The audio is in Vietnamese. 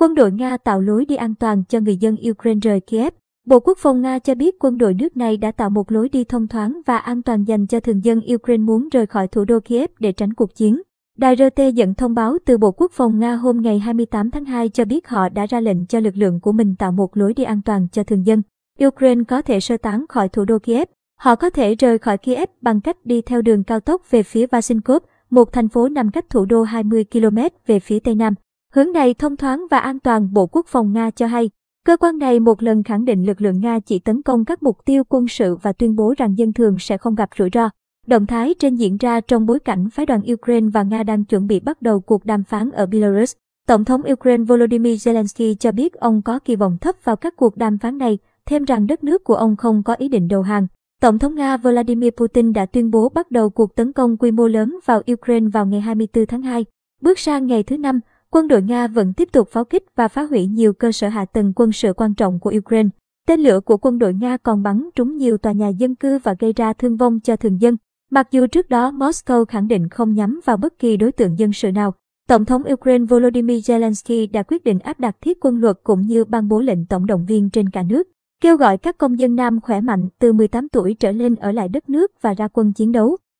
Quân đội Nga tạo lối đi an toàn cho người dân Ukraine rời Kiev. Bộ Quốc phòng Nga cho biết quân đội nước này đã tạo một lối đi thông thoáng và an toàn dành cho thường dân Ukraine muốn rời khỏi thủ đô Kiev để tránh cuộc chiến. Đài RT dẫn thông báo từ Bộ Quốc phòng Nga hôm ngày 28 tháng 2 cho biết họ đã ra lệnh cho lực lượng của mình tạo một lối đi an toàn cho thường dân. Ukraine có thể sơ tán khỏi thủ đô Kiev. Họ có thể rời khỏi Kiev bằng cách đi theo đường cao tốc về phía Vasinkov, một thành phố nằm cách thủ đô 20 km về phía tây nam. Hướng này thông thoáng và an toàn Bộ Quốc phòng Nga cho hay. Cơ quan này một lần khẳng định lực lượng Nga chỉ tấn công các mục tiêu quân sự và tuyên bố rằng dân thường sẽ không gặp rủi ro. Động thái trên diễn ra trong bối cảnh phái đoàn Ukraine và Nga đang chuẩn bị bắt đầu cuộc đàm phán ở Belarus. Tổng thống Ukraine Volodymyr Zelensky cho biết ông có kỳ vọng thấp vào các cuộc đàm phán này, thêm rằng đất nước của ông không có ý định đầu hàng. Tổng thống Nga Vladimir Putin đã tuyên bố bắt đầu cuộc tấn công quy mô lớn vào Ukraine vào ngày 24 tháng 2. Bước sang ngày thứ năm, quân đội Nga vẫn tiếp tục pháo kích và phá hủy nhiều cơ sở hạ tầng quân sự quan trọng của Ukraine. Tên lửa của quân đội Nga còn bắn trúng nhiều tòa nhà dân cư và gây ra thương vong cho thường dân. Mặc dù trước đó Moscow khẳng định không nhắm vào bất kỳ đối tượng dân sự nào, Tổng thống Ukraine Volodymyr Zelensky đã quyết định áp đặt thiết quân luật cũng như ban bố lệnh tổng động viên trên cả nước, kêu gọi các công dân nam khỏe mạnh từ 18 tuổi trở lên ở lại đất nước và ra quân chiến đấu.